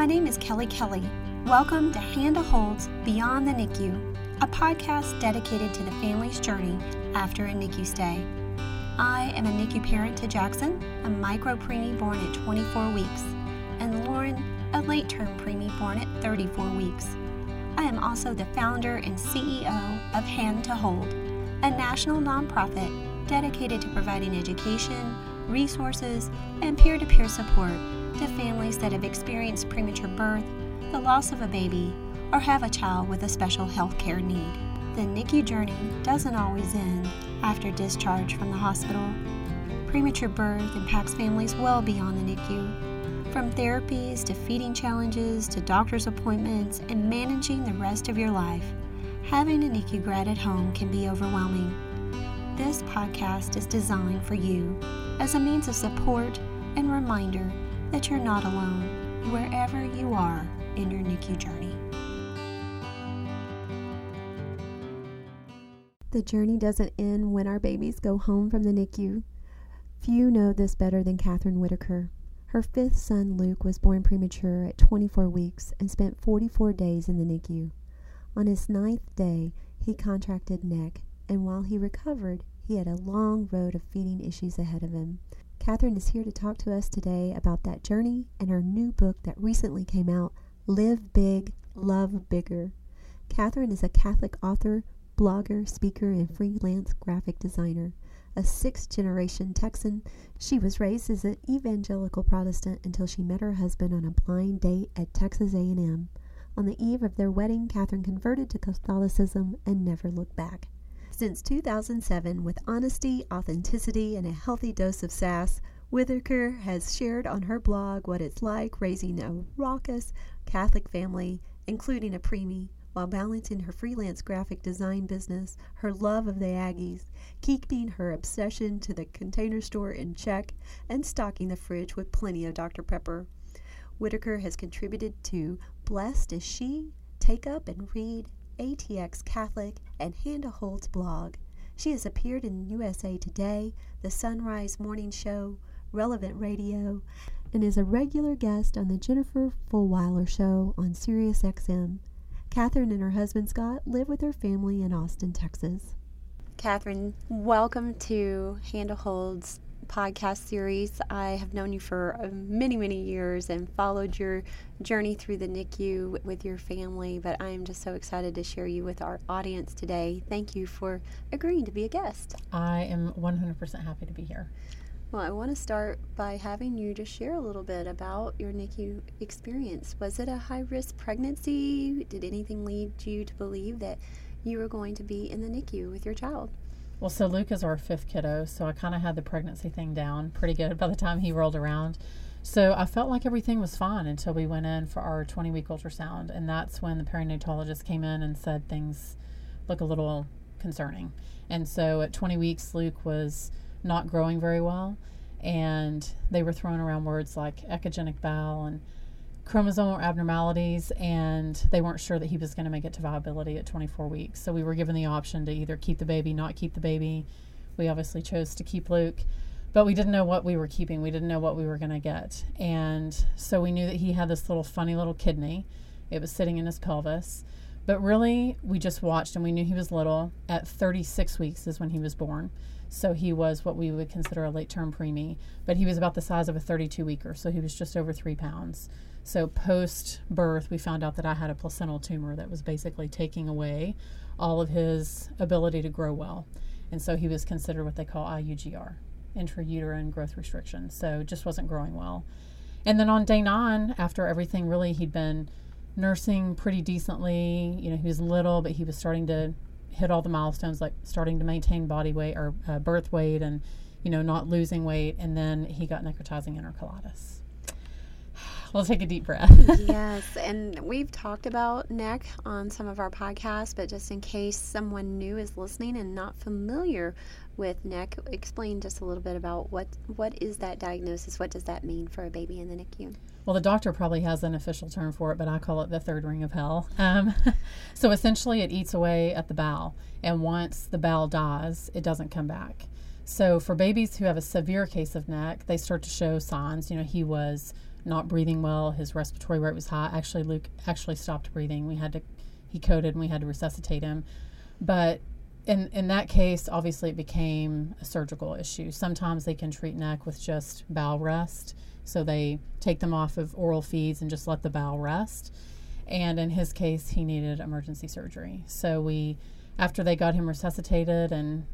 My name is Kelly Kelly. Welcome to Hand to Holds Beyond the NICU, a podcast dedicated to the family's journey after a NICU stay. I am a NICU parent to Jackson, a micro preemie born at 24 weeks, and Lauren, a late term preemie born at 34 weeks. I am also the founder and CEO of Hand to Hold, a national nonprofit dedicated to providing education, resources, and peer to peer support to families that have experienced premature birth, the loss of a baby, or have a child with a special health care need. The NICU journey doesn't always end after discharge from the hospital. Premature birth impacts families well beyond the NICU. From therapies to feeding challenges to doctor's appointments and managing the rest of your life, having a NICU grad at home can be overwhelming. This podcast is designed for you as a means of support and reminder that you're not alone wherever you are in your NICU journey. The journey doesn't end when our babies go home from the NICU. Few know this better than Kathryn Whitaker. Her fifth son, Luke, was born premature at 24 weeks and spent 44 days in the NICU. On his ninth day, he contracted NEC, and while he recovered, he had a long road of feeding issues ahead of him. Kathryn is here to talk to us today about that journey and her new book that recently came out, Live Big, Love Bigger. Kathryn is a Catholic author, blogger, speaker, and freelance graphic designer. A sixth generation Texan, she was raised as an evangelical Protestant until she met her husband on a blind date at Texas A&M. On the eve of their wedding, Kathryn converted to Catholicism and never looked back. Since 2007, with honesty, authenticity, and a healthy dose of sass, Whitaker has shared on her blog what it's like raising a raucous Catholic family, including a preemie, while balancing her freelance graphic design business, her love of the Aggies, keeping her obsession to the container store in check, and stocking the fridge with plenty of Dr. Pepper. Whitaker has contributed to Blessed is She, Take Up and Read, ATX Catholic, and Hand Holt's blog. She has appeared in USA Today, The Sunrise Morning Show, Relevant Radio, and is a regular guest on the Jennifer Fulwiler Show on SiriusXM. Kathryn and her husband Scott live with their family in Austin, Texas. Kathryn, welcome to Hand to Hold's podcast series. I have known you for uh, many, many years and followed your journey through the NICU with your family, but I am just so excited to share you with our audience today. Thank you for agreeing to be a guest. I am 100% happy to be here. Well, I want to start by having you just share a little bit about your NICU experience. Was it a high risk pregnancy? Did anything lead you to believe that you were going to be in the NICU with your child? Well, so Luke is our fifth kiddo, so I kind of had the pregnancy thing down pretty good by the time he rolled around. So I felt like everything was fine until we went in for our 20 week ultrasound. And that's when the perinatologist came in and said things look a little concerning. And so at 20 weeks, Luke was not growing very well. And they were throwing around words like echogenic bowel and chromosomal abnormalities, and they weren't sure that he was going to make it to viability at 24 weeks. So we were given the option to either keep the baby, not keep the baby. We obviously chose to keep Luke, but we didn't know what we were keeping. We didn't know what we were going to get. And so we knew that he had this little funny little kidney. It was sitting in his pelvis. But really, we just watched and we knew he was little. At 36 weeks is when he was born. So he was what we would consider a late term preemie, but he was about the size of a 32 weeker. So he was just over three pounds. So post birth, we found out that I had a placental tumor that was basically taking away all of his ability to grow well. And so he was considered what they call IUGR, intrauterine growth restriction. So just wasn't growing well. And then on day nine, after everything really, he'd been nursing pretty decently. You know, he was little, but he was starting to hit all the milestones, like starting to maintain body weight or uh, birth weight and, you know, not losing weight. And then he got necrotizing enterocolitis we'll take a deep breath. yes, and we've talked about NEC on some of our podcasts, but just in case someone new is listening and not familiar with NEC, explain just a little bit about what what is that diagnosis? What does that mean for a baby in the NICU? Well, the doctor probably has an official term for it, but I call it the third ring of hell. Um, so essentially, it eats away at the bowel, and once the bowel dies, it doesn't come back. So for babies who have a severe case of NEC, they start to show signs. You know, he was not breathing well. His respiratory rate was high. Actually, Luke actually stopped breathing. We had to, he coded and we had to resuscitate him. But in, in that case, obviously it became a surgical issue. Sometimes they can treat NEC with just bowel rest. So they take them off of oral feeds and just let the bowel rest. And in his case, he needed emergency surgery. So we, after they got him resuscitated and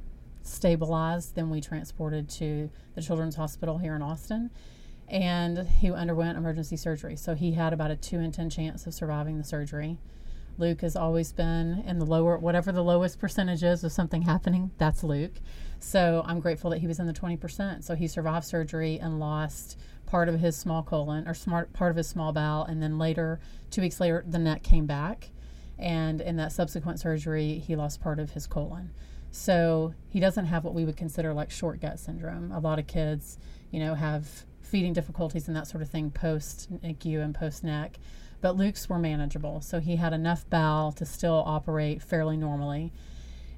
stabilized, then we transported to the Children's Hospital here in Austin. And he underwent emergency surgery. So he had about a 2 in 10 chance of surviving the surgery. Luke has always been in the lower, whatever the lowest percentage is of something happening, that's Luke. So I'm grateful that he was in the 20%. So he survived surgery and lost part of his small colon or smart part of his small bowel, and then later, two weeks later, the NEC came back, and in that subsequent surgery, he lost part of his colon. So he doesn't have what we would consider like short gut syndrome. A lot of kids, you know, have feeding difficulties and that sort of thing post NICU and post NEC. But Luke's were manageable. So he had enough bowel to still operate fairly normally.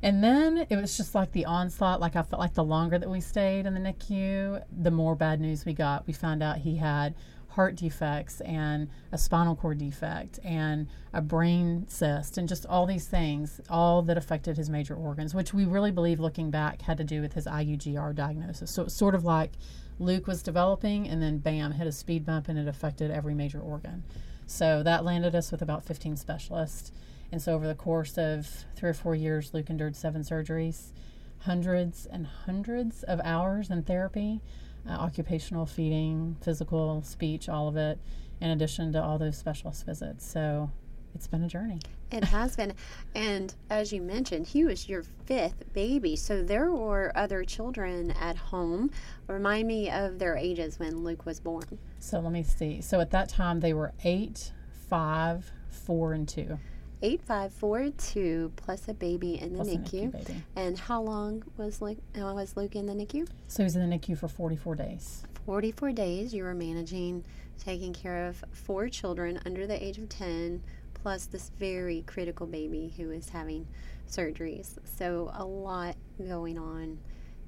And then it was just like the onslaught. Like I felt like the longer that we stayed in the NICU, the more bad news we got. We found out he had heart defects and a spinal cord defect and a brain cyst and just all these things, all that affected his major organs, which we really believe looking back had to do with his IUGR diagnosis. So it's sort of like Luke was developing and then bam, hit a speed bump and it affected every major organ. So that landed us with about 15 specialists. And so over the course of three or four years, Luke endured seven surgeries, hundreds and hundreds of hours in therapy, uh, occupational feeding, physical, speech, all of it, in addition to all those specialist visits. So it's been a journey. It has been. And as you mentioned, he was your fifth baby. So there were other children at home. Remind me of their ages when Luke was born. So let me see. So at that time, they were eight, five, four, and two. Eight, five, four, two, plus a baby in the Plus a NICU. NICU baby. And how long was Luke, uh, was Luke in the NICU? So he was in the NICU for 44 days. 44 days you were managing, taking care of four children under the age of 10, plus this very critical baby who is having surgeries. So, a lot going on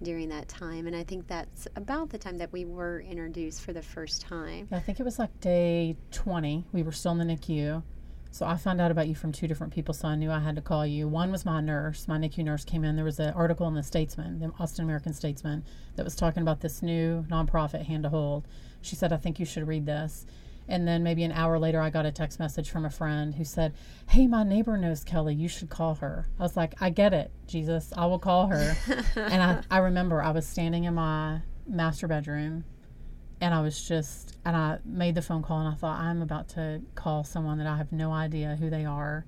during that time. And I think that's about the time that we were introduced for the first time. I think it was like day 20. We were still in the NICU. So I found out about you from two different people, so I knew I had to call you. One was my nurse. My NICU nurse came in. There was an article in the Statesman, the Austin American Statesman, that was talking about this new nonprofit, Hand to Hold. She said, I think you should read this. And then maybe an hour later, I got a text message from a friend who said, Hey, my neighbor knows Kelly. You should call her. I was like, I get it, Jesus. I will call her. and I, I remember I was standing in my master bedroom and I was just, and I made the phone call and I thought, I'm about to call someone that I have no idea who they are.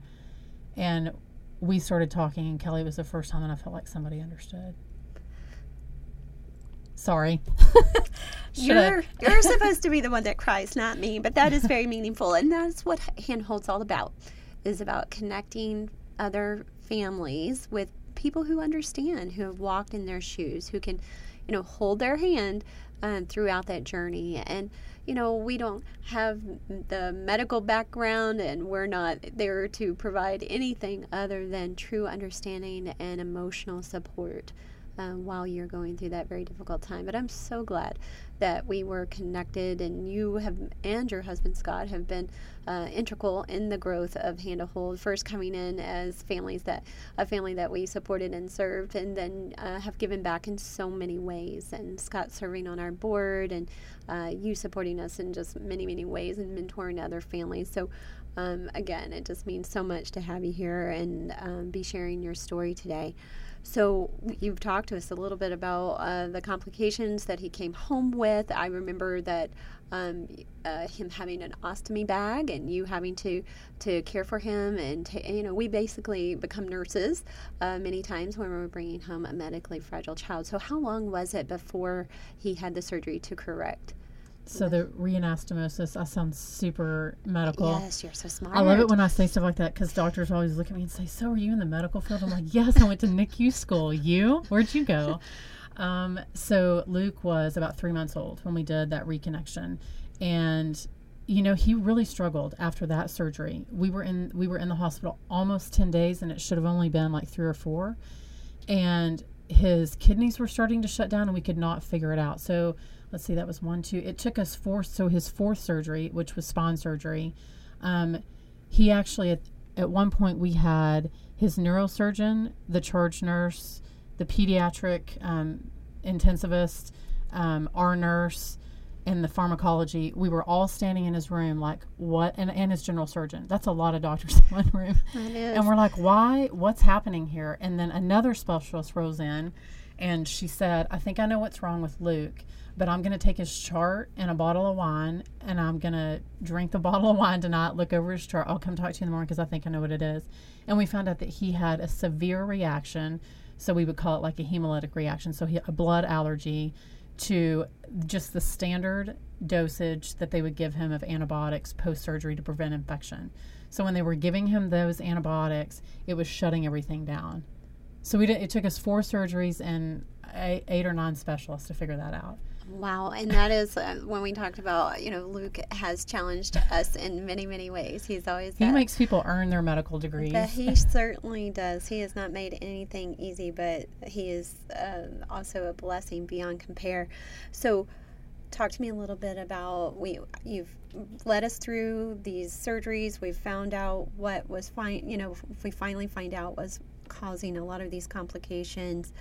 And we started talking, and Kelly was the first time that I felt like somebody understood. Sorry. You're you're supposed to be the one that cries, not me. But that is very meaningful, and that's what Handhold's all about. Is about connecting other families with people who understand, who have walked in their shoes, who can, you know, hold their hand um, throughout that journey. And you know, we don't have the medical background, and we're not there to provide anything other than true understanding and emotional support um, while you're going through that very difficult time. But I'm so glad that we were connected, and you have and your husband Scott have been uh, integral in the growth of Hand to Hold. First coming in as families that a family that we supported and served, and then uh, have given back in so many ways. And Scott serving on our board, and uh, you supporting us in just many many ways, and mentoring other families. So. Um, again, it just means so much to have you here and um, be sharing your story today. So you've talked to us a little bit about uh, the complications that he came home with. I remember that um, uh, him having an ostomy bag and you having to to care for him, and you know we basically become nurses uh, many times when we're bringing home a medically fragile child. So how long was it before he had the surgery to correct? So the reanastomosis, I sound super medical. Yes, you're so smart. I love it when I say stuff like that because doctors always look at me and say, "So are you in the medical field?" I'm like, "Yes, I went to NICU school. You? Where'd you go?" Um, so Luke was about three months old when we did that reconnection, and you know he really struggled after that surgery. We were in we were in the hospital almost ten days, and it should have only been like three or four, and his kidneys were starting to shut down and we could not figure it out. So let's see, that was one, two. It took us four. So his fourth surgery, which was spine surgery, um, he actually at, at one point we had his neurosurgeon, the charge nurse, the pediatric um, intensivist, um, our nurse, and the pharmacology. We were all standing in his room, like what, and, and his general surgeon. That's a lot of doctors in one room. And we're like, why? What's happening here? And then another specialist rose in, and she said, I think I know what's wrong with Luke but I'm going to take his chart and a bottle of wine and I'm going to drink the bottle of wine tonight, look over his chart. I'll come talk to you in the morning because I think I know what it is. And we found out that he had a severe reaction. So we would call it like a hemolytic reaction. So he a blood allergy to just the standard dosage that they would give him of antibiotics post surgery to prevent infection. So when they were giving him those antibiotics, it was shutting everything down. So we did, it took us four surgeries and eight, eight or nine specialists to figure that out. Wow, and that is uh, when we talked about, you know, Luke has challenged us in many, many ways. He's always he makes people earn their medical degrees. He certainly does. He has not made anything easy, but he is uh, also a blessing beyond compare. So, talk to me a little bit about we you've led us through these surgeries. We've found out what was fine. You know, if we finally find out was causing a lot of these complications.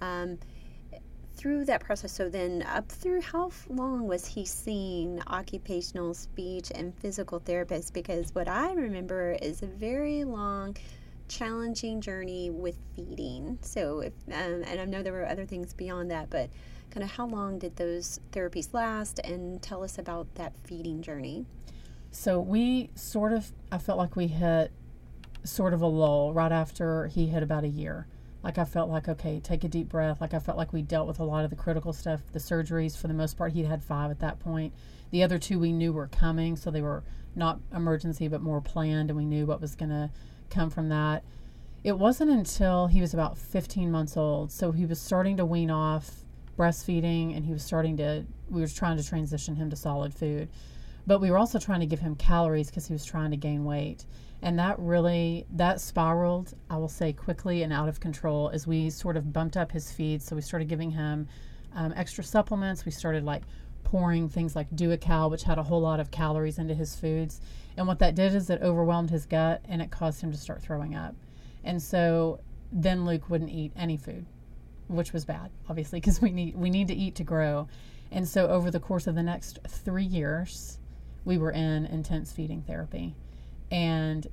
Um, through that process, so then up through how long was he seeing occupational speech and physical therapists? Because what I remember is a very long, challenging journey with feeding. So, if um, and I know there were other things beyond that, but kind of how long did those therapies last? And tell us about that feeding journey. So we sort of, I felt like we hit sort of a lull right after he hit about a year like I felt like okay, take a deep breath. Like I felt like we dealt with a lot of the critical stuff. The surgeries, for the most part, he'd had five at that point. The other two we knew were coming, so they were not emergency but more planned, and we knew what was going to come from that. It wasn't until he was about 15 months old, so he was starting to wean off breastfeeding, and he was starting to. We were trying to transition him to solid food, but we were also trying to give him calories because he was trying to gain weight and that really that spiraled i will say quickly and out of control as we sort of bumped up his feed. So we started giving him um, extra supplements. We started like pouring things like Duocal which had a whole lot of calories into his foods. And what that did is it overwhelmed his gut and it caused him to start throwing up. And so then luke wouldn't eat any food which was bad obviously because we need we need to eat to grow. And so over the course of the next three years we were in intense feeding therapy and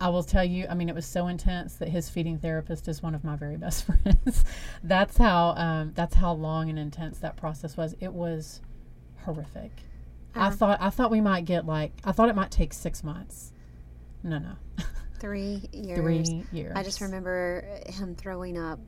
I will tell you, I mean, it was so intense that his feeding therapist is one of my very best friends. that's how um, that's how long and intense that process was. It was horrific. I uh-huh. thought I thought we might get like I thought it might take six months. No, no. Three years. Three years. I just remember him throwing up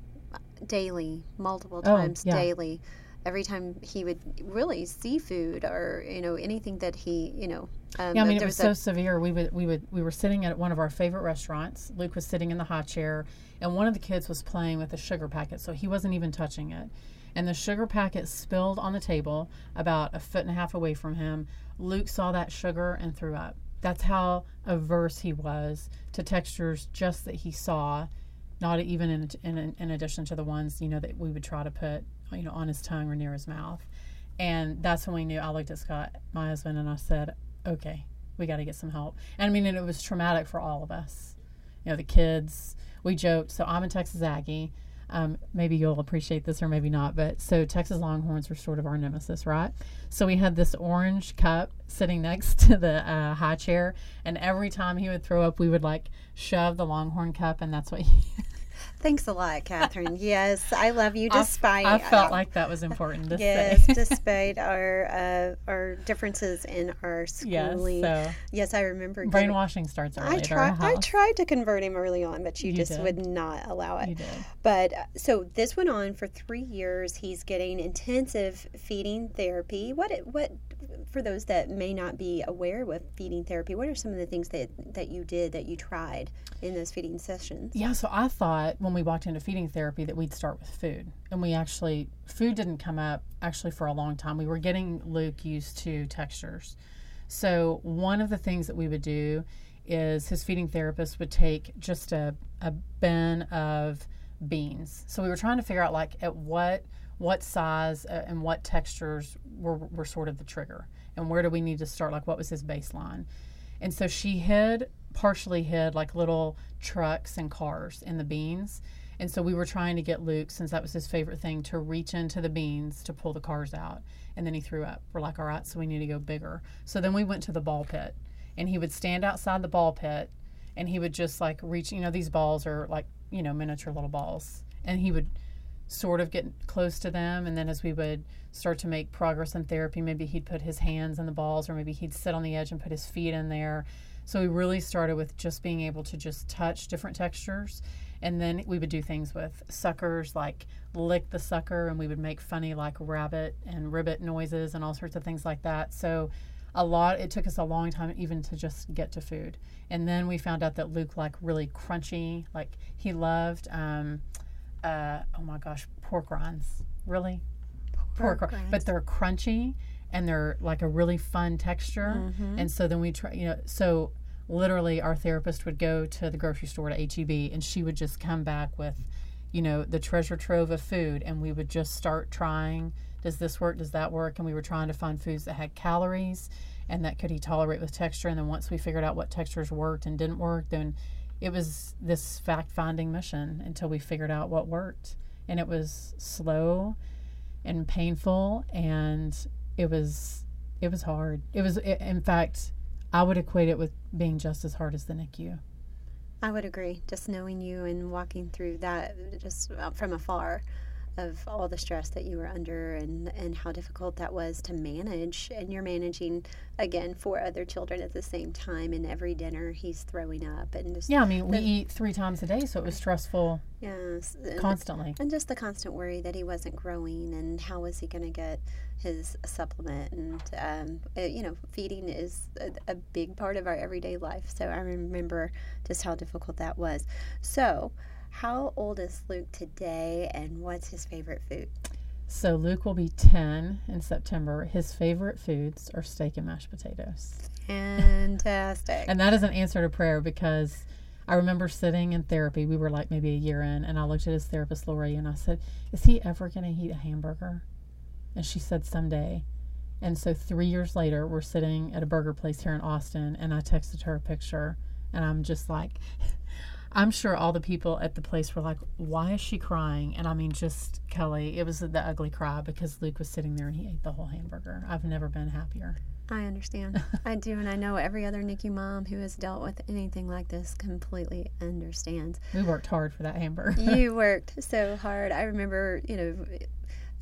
daily, multiple oh, times oh, yeah. daily every time he would really seafood or you know anything that he you know um, yeah i mean it was so severe. We would we would we were sitting at one of our favorite restaurants. Luke was sitting in the high chair and one of the kids was playing with a sugar packet so he wasn't even touching it. And the sugar packet spilled on the table about a foot and a half away from him. Luke saw that sugar and threw up. That's how averse he was to textures just that he saw not even in, in, in addition to the ones you know that we would try to put you know, on his tongue or near his mouth. And that's when we knew. I looked at Scott, my husband, and I said, "Okay, we got to get some help." And I mean, and it was traumatic for all of us. You know, the kids. We joked. So I'm a Texas Aggie. Um, maybe you'll appreciate this or maybe not, but so Texas Longhorns were sort of our nemesis, right? So we had this orange cup sitting next to the uh, high chair, and every time he would throw up, we would like shove the Longhorn cup, and that's what he Thanks a lot, Kathryn. yes, I love you despite. I, I felt uh, like that was important to yes, say. despite our uh, our differences in our schooling. Yes, so yes I remember. Brainwashing getting, starts early. I tried. I tried to convert him early on, but you, you just did. would not allow it. You did. But uh, so this went on for three years. He's getting intensive feeding therapy. What what for those that may not be aware with feeding therapy? What are some of the things that that you did that you tried in those feeding sessions? Yeah, so I thought when we walked into feeding therapy that we'd start with food. And we actually, food didn't come up actually for a long time. We were getting Luke used to textures. So one of the things that we would do is his feeding therapist would take just a, a bin of beans. So we were trying to figure out like at what what size uh, and what textures were, were sort of the trigger and where do we need to start? Like what was his baseline? And so she hid partially hid like little trucks and cars in the beans. And so we were trying to get luke since that was his favorite thing to reach into the beans to pull the cars out. And then he threw up. We're like all right so we need to go bigger. So then we went to the ball pit and he would stand outside the ball pit and he would just like reach you know these balls are like you know miniature little balls. And he would sort of get close to them and then as we would start to make progress in therapy maybe he'd put his hands in the balls or maybe he'd sit on the edge and put his feet in there. So we really started with just being able to just touch different textures and then we would do things with suckers like lick the sucker and we would make funny like rabbit and ribbit noises and all sorts of things like that. So a lot it took us a long time even to just get to food. And then we found out that luke like really crunchy like he loved um, uh, oh my gosh, pork rinds. Really? Pork Pork, rinds. but they're crunchy and they're like a really fun texture. Mm-hmm. And so then we try, you know, so literally our therapist would go to the grocery store to HEB and she would just come back with, you know, the treasure trove of food and we would just start trying. Does this work? Does that work? And we were trying to find foods that had calories and that could he tolerate with texture. And then once we figured out what textures worked and didn't work, then it was this fact finding mission until we figured out what worked. And it was slow and painful and it was it was hard. It was i in fact I would equate it with being just as hard as the NICU. I would agree. Just knowing you and walking through that just uh, from afar of all the stress that you were under and, and how difficult that was to manage. And you're managing, again, four other children at the same time. And every dinner he's throwing up. And just, Yeah, I mean we The- eat three times a day, so it was stressful yes. constantly. and just the constant worry that he wasn't growing and how was he going to get his supplement and um, uh, you know feeding is a, a big part of our everyday life so i remember just how difficult that was so how old is luke today and what's his favorite food So Luke will be 10 in September. His favorite foods are steak and mashed potatoes. fantastic And that is an answer to prayer because I remember sitting in therapy. We were like maybe a year in, and I looked at his therapist, Lori, and I said, Is he ever going to eat a hamburger? And she said, Someday. And so three years later, we're sitting at a burger place here in Austin, and I texted her a picture, and I'm just like, I'm sure all the people at the place were like, Why is she crying? And I mean, just Kelly, it was the ugly cry because Luke was sitting there and he ate the whole hamburger. I've never been happier. I understand. I do, and I know every other NICU mom who has dealt with anything like this completely understands. We worked hard for that hamburger. you worked so hard. I remember, you know,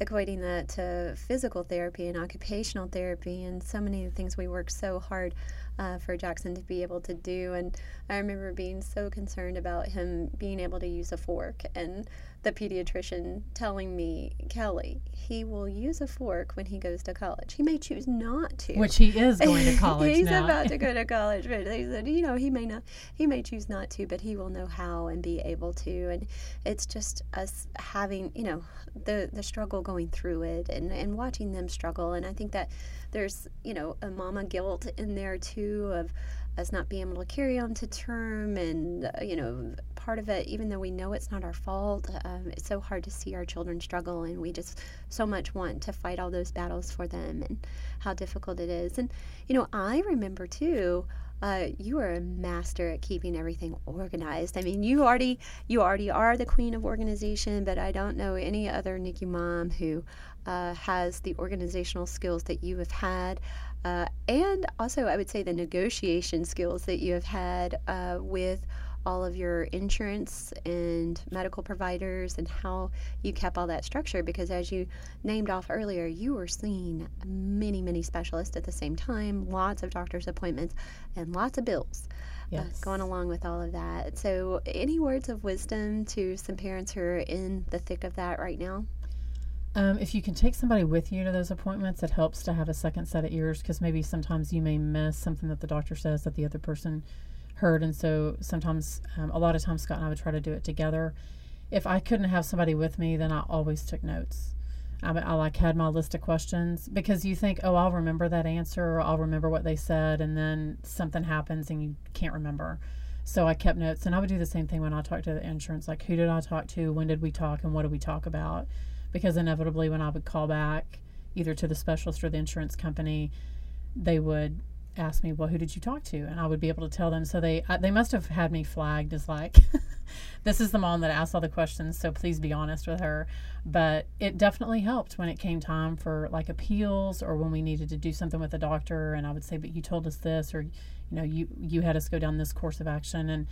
equating that to physical therapy and occupational therapy and so many things we worked so hard uh, for Jackson to be able to do. And I remember being so concerned about him being able to use a fork and the pediatrician telling me, Kelly, he will use a fork when he goes to college. He may choose not to. Which he is going to college He's now. about to go to college, but they said, you know, he may not, he may choose not to, but he will know how and be able to. And it's just us having, you know, the the struggle going through it and and watching them struggle. And I think that there's, you know, a mama guilt in there too of us not being able to carry on to term and uh, you know part of it even though we know it's not our fault um, it's so hard to see our children struggle and we just so much want to fight all those battles for them and how difficult it is and you know i remember too uh, you are a master at keeping everything organized. I mean, you already you already are the queen of organization, but I don't know any other NICU mom who uh, has the organizational skills that you have had, uh, and also I would say the negotiation skills that you have had uh, with all of your insurance and medical providers and how you kept all that structure. Because as you named off earlier you were seeing many many specialists at the same time lots of doctor's appointments and lots of bills uh, going along with all of that. So any words of wisdom to some parents who are in the thick of that right now Um, if you can take somebody with you to those appointments, it helps to have a second set of ears because maybe sometimes you may miss something that the doctor says that the other person heard. And so sometimes, um, a lot of times, Scott and I would try to do it together. If I couldn't have somebody with me, then I always took notes. I, I like had my list of questions because you think, oh, I'll remember that answer or I'll remember what they said, and then something happens and you can't remember. So I kept notes, and I would do the same thing when I talked to the insurance. Like, who did I talk to? When did we talk? And what did we talk about? Because inevitably, when I would call back, either to the specialist or the insurance company, they would ask me, "Well, who did you talk to?" And I would be able to tell them. So they uh, they must have had me flagged as like, "This is the mom that asked all the questions." So please be honest with her. But it definitely helped when it came time for like appeals or when we needed to do something with the doctor. And I would say, "But you told us this," or you know, you you had us go down this course of action, and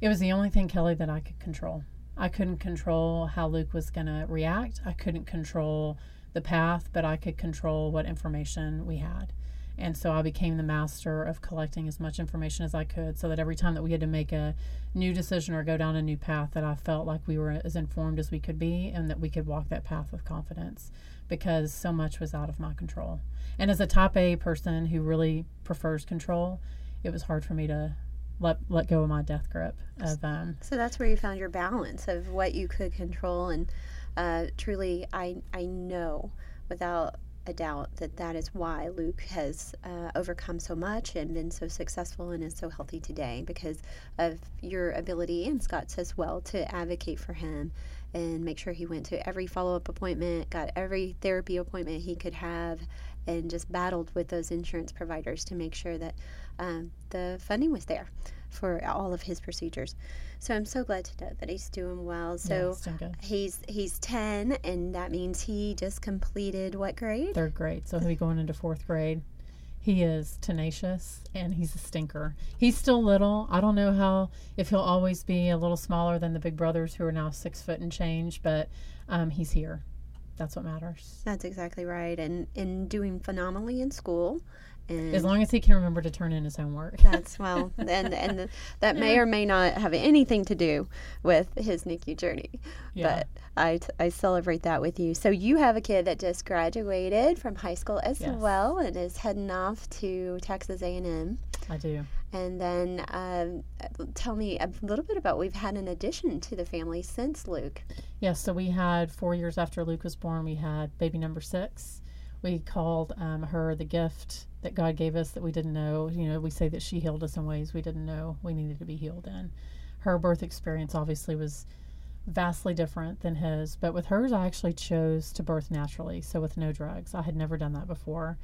it was the only thing, Kelly, that I could control. I couldn't control how Luke was going to react. I couldn't control the path, but I could control what information we had. And so I became the master of collecting as much information as I could so that every time that we had to make a new decision or go down a new path that I felt like we were as informed as we could be and that we could walk that path with confidence because so much was out of my control. And as a top A person who really prefers control, it was hard for me to let let go of my death grip of um, so that's where you found your balance of what you could control and uh, truly I I know without a doubt that that is why Luke has uh, overcome so much and been so successful and is so healthy today because of your ability and Scott's as well to advocate for him and make sure he went to every follow up appointment, got every therapy appointment he could have, and just battled with those insurance providers to make sure that um, the funding was there for all of his procedures. So I'm so glad to know that he's doing well. So yeah, he's, he's he's 10 and that means he just completed what grade? Third grade. So he'll be going into fourth grade. He is tenacious and he's a stinker. He's still little. I don't know how if he'll always be a little smaller than the big brothers who are now six foot and change, but um, he's here. That's what matters. That's exactly right. And and doing phenomenally in school. And as long as he can remember to turn in his homework. that's well, and and the, that may or may not have anything to do with his NICU journey. Yeah. But I, I celebrate that with you. So you have a kid that just graduated from high school as yes. well and is heading off to Texas A&M. I do. And then um, tell me a little bit about we've had an addition to the family since Luke. Yes, so we had four years after Luke was born, we had baby number six. We called um, her the gift that God gave us that we didn't know. You know, we say that she healed us in ways we didn't know we needed to be healed in. Her birth experience obviously was vastly different than his, but with hers, I actually chose to birth naturally, so with no drugs. I had never done that before.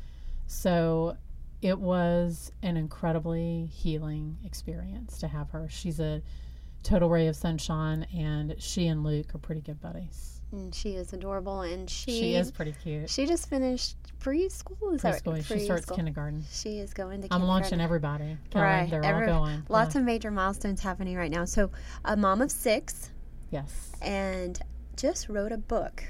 So it was an incredibly healing experience to have her. She's a total ray of sunshine, and she and Luke are pretty good buddies. And she is adorable, and she she is pretty cute. She just finished preschool. Is preschool. She starts kindergarten. She is going to. I'm launching everybody. Kelly, right, they're Every, all going. Lots yeah. of major milestones happening right now. So, a mom of six. Yes. And just wrote a book.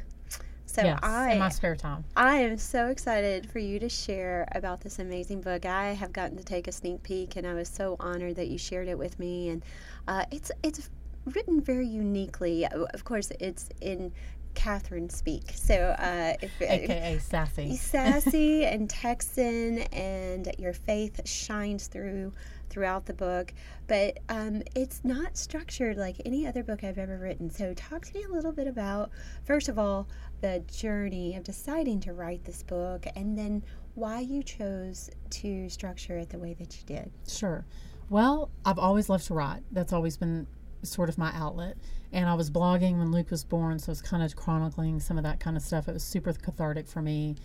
So yes, I in my spare time. I am so excited for you to share about this amazing book. I have gotten to take a sneak peek, and I was so honored that you shared it with me. And uh, it's it's written very uniquely. Of course, it's in Kathryn speak. So, uh, if, AKA sassy, sassy and Texan, and your faith shines through throughout the book. But um, it's not structured like any other book I've ever written. So, talk to me a little bit about, first of all, the journey of deciding to write this book, and then why you chose to structure it the way that you did. Sure. Well, I've always loved to write. That's always been sort of my outlet. And I was blogging when Luke was born, so it's kind of chronicling some of that kind of stuff. It was super cathartic for me.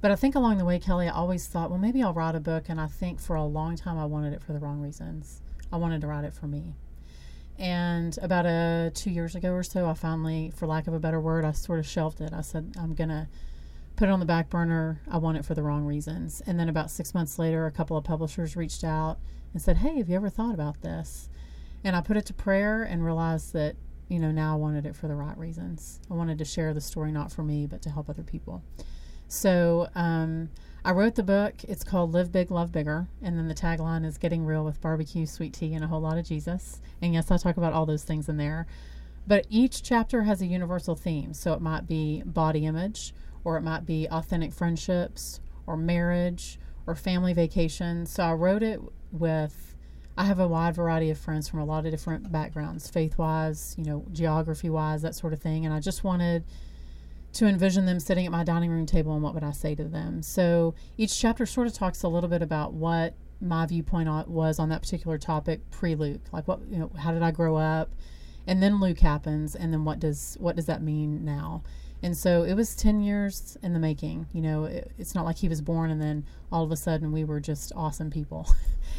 But I think along the way, Kelly, I always thought, well, maybe I'll write a book. And I think for a long time, I wanted it for the wrong reasons. I wanted to write it for me. And about a, two years ago or so, I finally, for lack of a better word, I sort of shelved it. I said, I'm going to put it on the back burner. I want it for the wrong reasons. And then about six months later, a couple of publishers reached out and said, Hey, have you ever thought about this? And I put it to prayer and realized that, you know, now I wanted it for the right reasons. I wanted to share the story not for me, but to help other people. So um, I wrote the book. It's called Live Big, Love Bigger. And then the tagline is Getting Real with Barbecue, Sweet Tea, and a Whole Lot of Jesus. And yes, I talk about all those things in there. But each chapter has a universal theme. So it might be body image, or it might be authentic friendships, or marriage, or family vacation. So I wrote it with I have a wide variety of friends from a lot of different backgrounds, faith wise, you know, geography wise, that sort of thing. And I just wanted to envision them sitting at my dining room table and what would I say to them. So each chapter sort of talks a little bit about what my viewpoint on, was on that particular topic pre Luke. Like, what you know, how did I grow up? And then Luke happens, and then what does what does that mean now? And so it was 10 years in the making. You know, it, it's not like he was born and then all of a sudden we were just awesome people.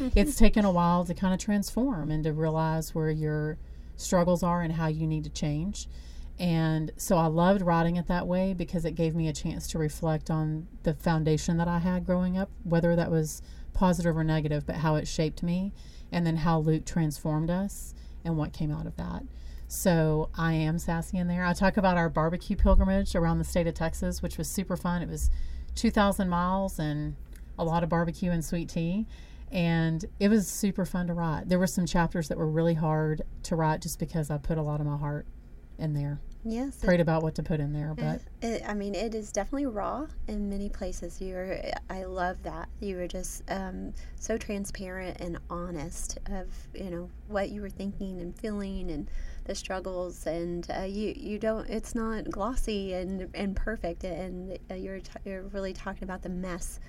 it's taken a while to kind of transform and to realize where your struggles are and how you need to change. And so I loved writing it that way because it gave me a chance to reflect on the foundation that I had growing up, whether that was positive or negative, but how it shaped me, and then how Luke transformed us and what came out of that. So I am sassy in there. I talk about our barbecue pilgrimage around the state of Texas, which was super fun. It was 2,000 miles and a lot of barbecue and sweet tea. And it was super fun to write. There were some chapters that were really hard to write just because I put a lot of my heart in there. Yes. Prayed about what to put in there, but it, I mean, it is definitely raw in many places. You were, I love that you were just um, so transparent and honest of you know what you were thinking and feeling and the struggles and uh, you you don't it's not glossy and and perfect and uh, you're t- you're really talking about the mess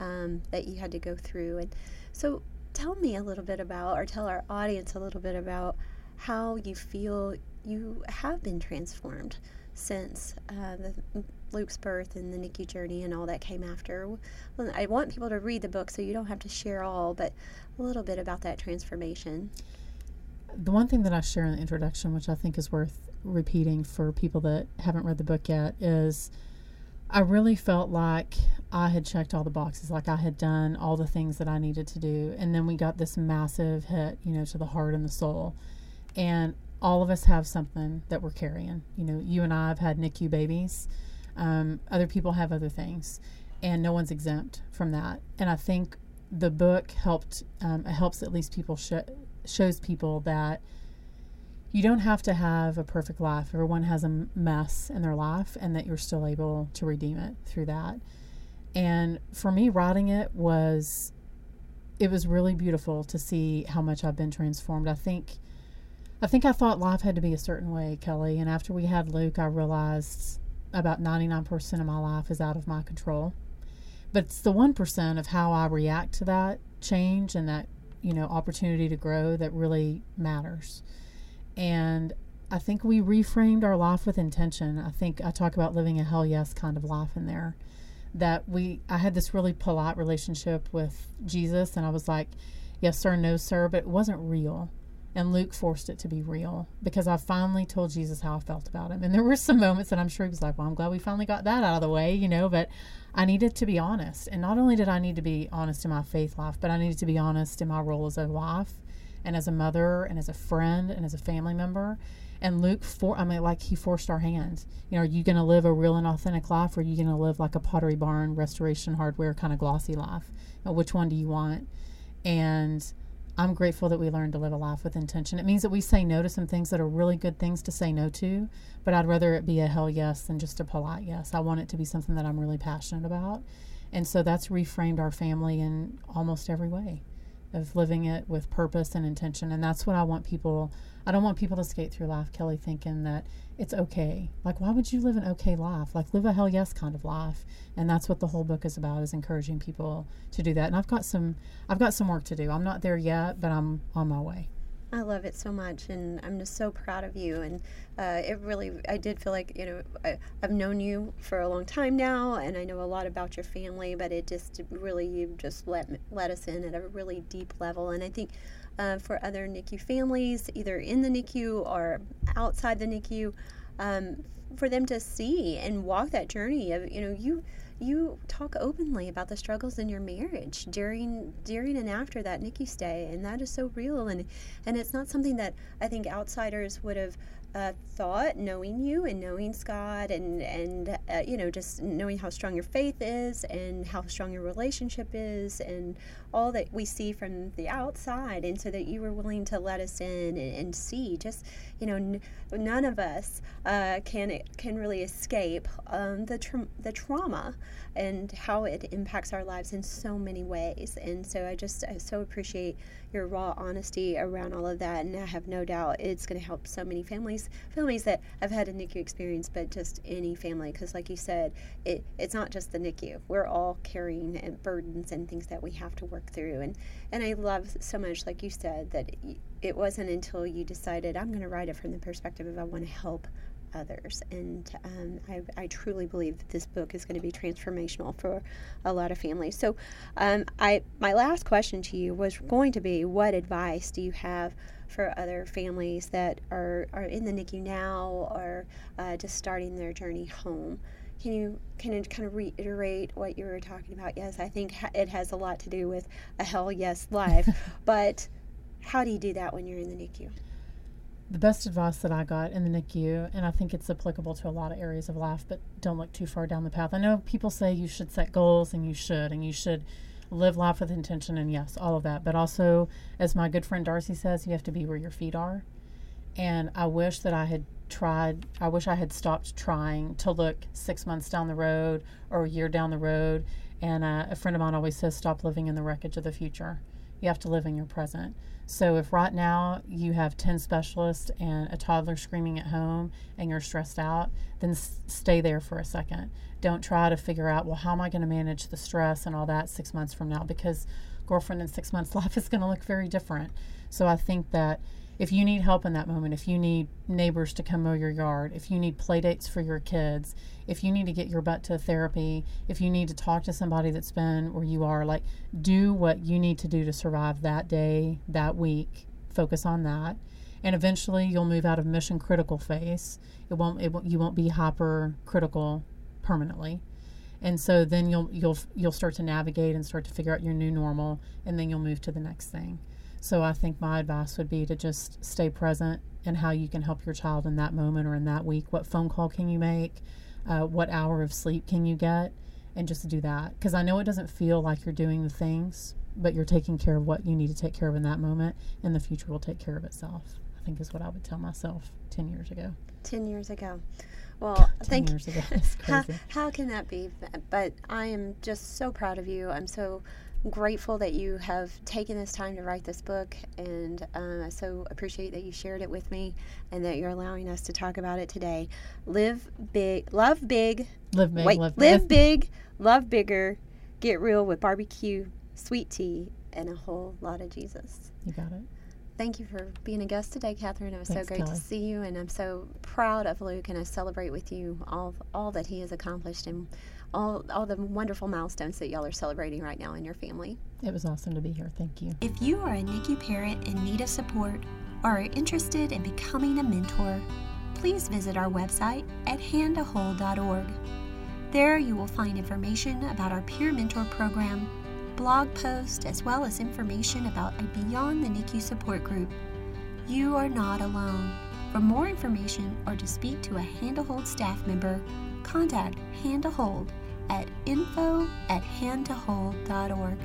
um, that you had to go through and so tell me a little bit about or tell our audience a little bit about how you feel you have been transformed since uh, the Luke's birth and the NICU journey and all that came after. I want people to read the book so you don't have to share all, but a little bit about that transformation the one thing that I share in the introduction, which I think is worth repeating for people that haven't read the book yet, is I really felt like I had checked all the boxes, like I had done all the things that I needed to do. And then we got this massive hit, you know, to the heart and the soul. And all of us have something that we're carrying. You know, you and I have had NICU babies, um, other people have other things, and no one's exempt from that. And I think the book helped, um, it helps at least people sh- shows people that you don't have to have a perfect life. Everyone has a mess in their life, and that you're still able to redeem it through that. And for me, writing it was it was really beautiful to see how much I've been transformed. I think I think I thought life had to be a certain way, Kelly, and after we had Luke, I realized about 99% of my life is out of my control. But it's the 1% of how I react to that change and that you know opportunity to grow that really matters. And i think we reframed our life with intention. I think i talk about living a hell yes kind of life in there. That we i had this really polite relationship with jesus and i was like yes sir no sir but it wasn't real and Luke forced it to be real because I finally told Jesus how I felt about him. And there were some moments that I'm sure he was like, Well, I'm glad we finally got that out of the way, you know, but I needed to be honest. And not only did I need to be honest in my faith life, but I needed to be honest in my role as a wife and as a mother and as a friend and as a family member. And Luke, for I mean, like he forced our hands. You know, are you going to live a real and authentic life, or are you going to live like a Pottery Barn restoration hardware kind of glossy life? You know, which one do you want? And I'm grateful that we learned to live a life with intention. It means that we say no to some things that are really good things to say no to, but I'd rather it be a hell yes than just a polite yes. I want it to be something that I'm really passionate about. And so that's reframed our family in almost every way of living it with purpose and intention. And that's what I want people I don't want people to skate through life, Kelly, thinking that it's okay. Like, why would you live an okay life? Like, live a hell yes kind of life. And that's what the whole book is about: is encouraging people to do that. And I've got some, I've got some work to do. I'm not there yet, but I'm on my way. I love it so much, and I'm just so proud of you. And uh, it really, I did feel like, you know, I, have known you for a long time now, and I know a lot about your family, but it just really, you just let, let us in at a really deep level. And I think uh, for other NICU families, either in the NICU or outside the NICU, um, for them to see and walk that journey of, you know, you you talk openly about the struggles in your marriage during during and after that NICU stay, and that is so real. And and it's not something that I think outsiders would have uh, thought, knowing you and knowing Scott, and and uh, you know just knowing how strong your faith is and how strong your relationship is, and all that we see from the outside, and so that you were willing to let us in and, and see. Just you know, n- none of us uh, can can really escape um, the tra- the trauma and how it impacts our lives in so many ways. And so I just I so appreciate your raw honesty around all of that, and I have no doubt it's going to help so many families families, that have had a NICU experience, but just any family, because like you said, it, it's not just the NICU. We're all carrying and burdens and things that we have to work through. And, and I love so much, like you said, that it wasn't until you decided, I'm going to write it from the perspective of I want to help others. And um, I, I, truly believe that this book is going to be transformational for a lot of families. So, um, I my last question to you was going to be, what advice do you have for other families that are, are in the NICU now or uh, just starting their journey home? Can you kind of kind of reiterate what you were talking about? Yes, I think it has a lot to do with a hell yes life, but how do you do that when you're in the NICU? The best advice that I got in the NICU, and I think it's applicable to a lot of areas of life, but don't look too far down the path. I know people say you should set goals, and you should, and you should live life with intention, and yes, all of that. But also, as my good friend Darcy says, you have to be where your feet are. And I wish that I had tried, I wish I had stopped trying to look six months down the road or a year down the road. And uh, a friend of mine always says, stop living in the wreckage of the future. You have to live in your present. So if right now you have 10 specialists and a toddler screaming at home and you're stressed out, then s- stay there for a second. Don't try to figure out, well, how am I going to manage the stress and all that six months from now? Because girlfriend in six months' life is going to look very different. So I think that if you need help in that moment, if you need neighbors to come mow your yard, if you need play dates for your kids, if you need to get your butt to therapy, if you need to talk to somebody that's been where you are, like do what you need to do to survive that day, that week. Focus on that. And eventually you'll move out of mission critical phase. It won't, it won't you won't be hyper critical permanently. And so then you'll you'll you'll start to navigate and start to figure out your new normal and then you'll move to the next thing. So I think my advice would be to just stay present and how you can help your child in that moment or in that week. What phone call can you make? Uh, what hour of sleep can you get? And just do that. Because I know it doesn't feel like you're doing the things, but you're taking care of what you need to take care of in that moment, and the future will take care of itself. I think is what I would tell myself 10 years ago. 10 years ago. Well, thank years ago. how, how can that be? But I am just so proud of you. I'm so grateful that you have taken this time to write this book, and um, I so appreciate that you shared it with me and that you're allowing us to talk about it today. Live big, love big, live big, wait, live, live big, love bigger, get real with barbecue, sweet tea, and a whole lot of Jesus. You got it. Thank you for being a guest today, Kathryn. It was Thanks, so great Kelly. to see you, and I'm so proud of Luke, and I celebrate with you all all that he has accomplished and all, all the wonderful milestones that y'all are celebrating right now in your family. It was awesome to be here. Thank you. If you are a NICU parent in need of support or are interested in becoming a mentor, please visit our website at handtohold.org. There you will find information about our peer mentor program, blog posts, as well as information about a Beyond the NICU support group. You are not alone. For more information or to speak to a Hand to Hold staff member, contact Hand to Hold at info at handtohold.org.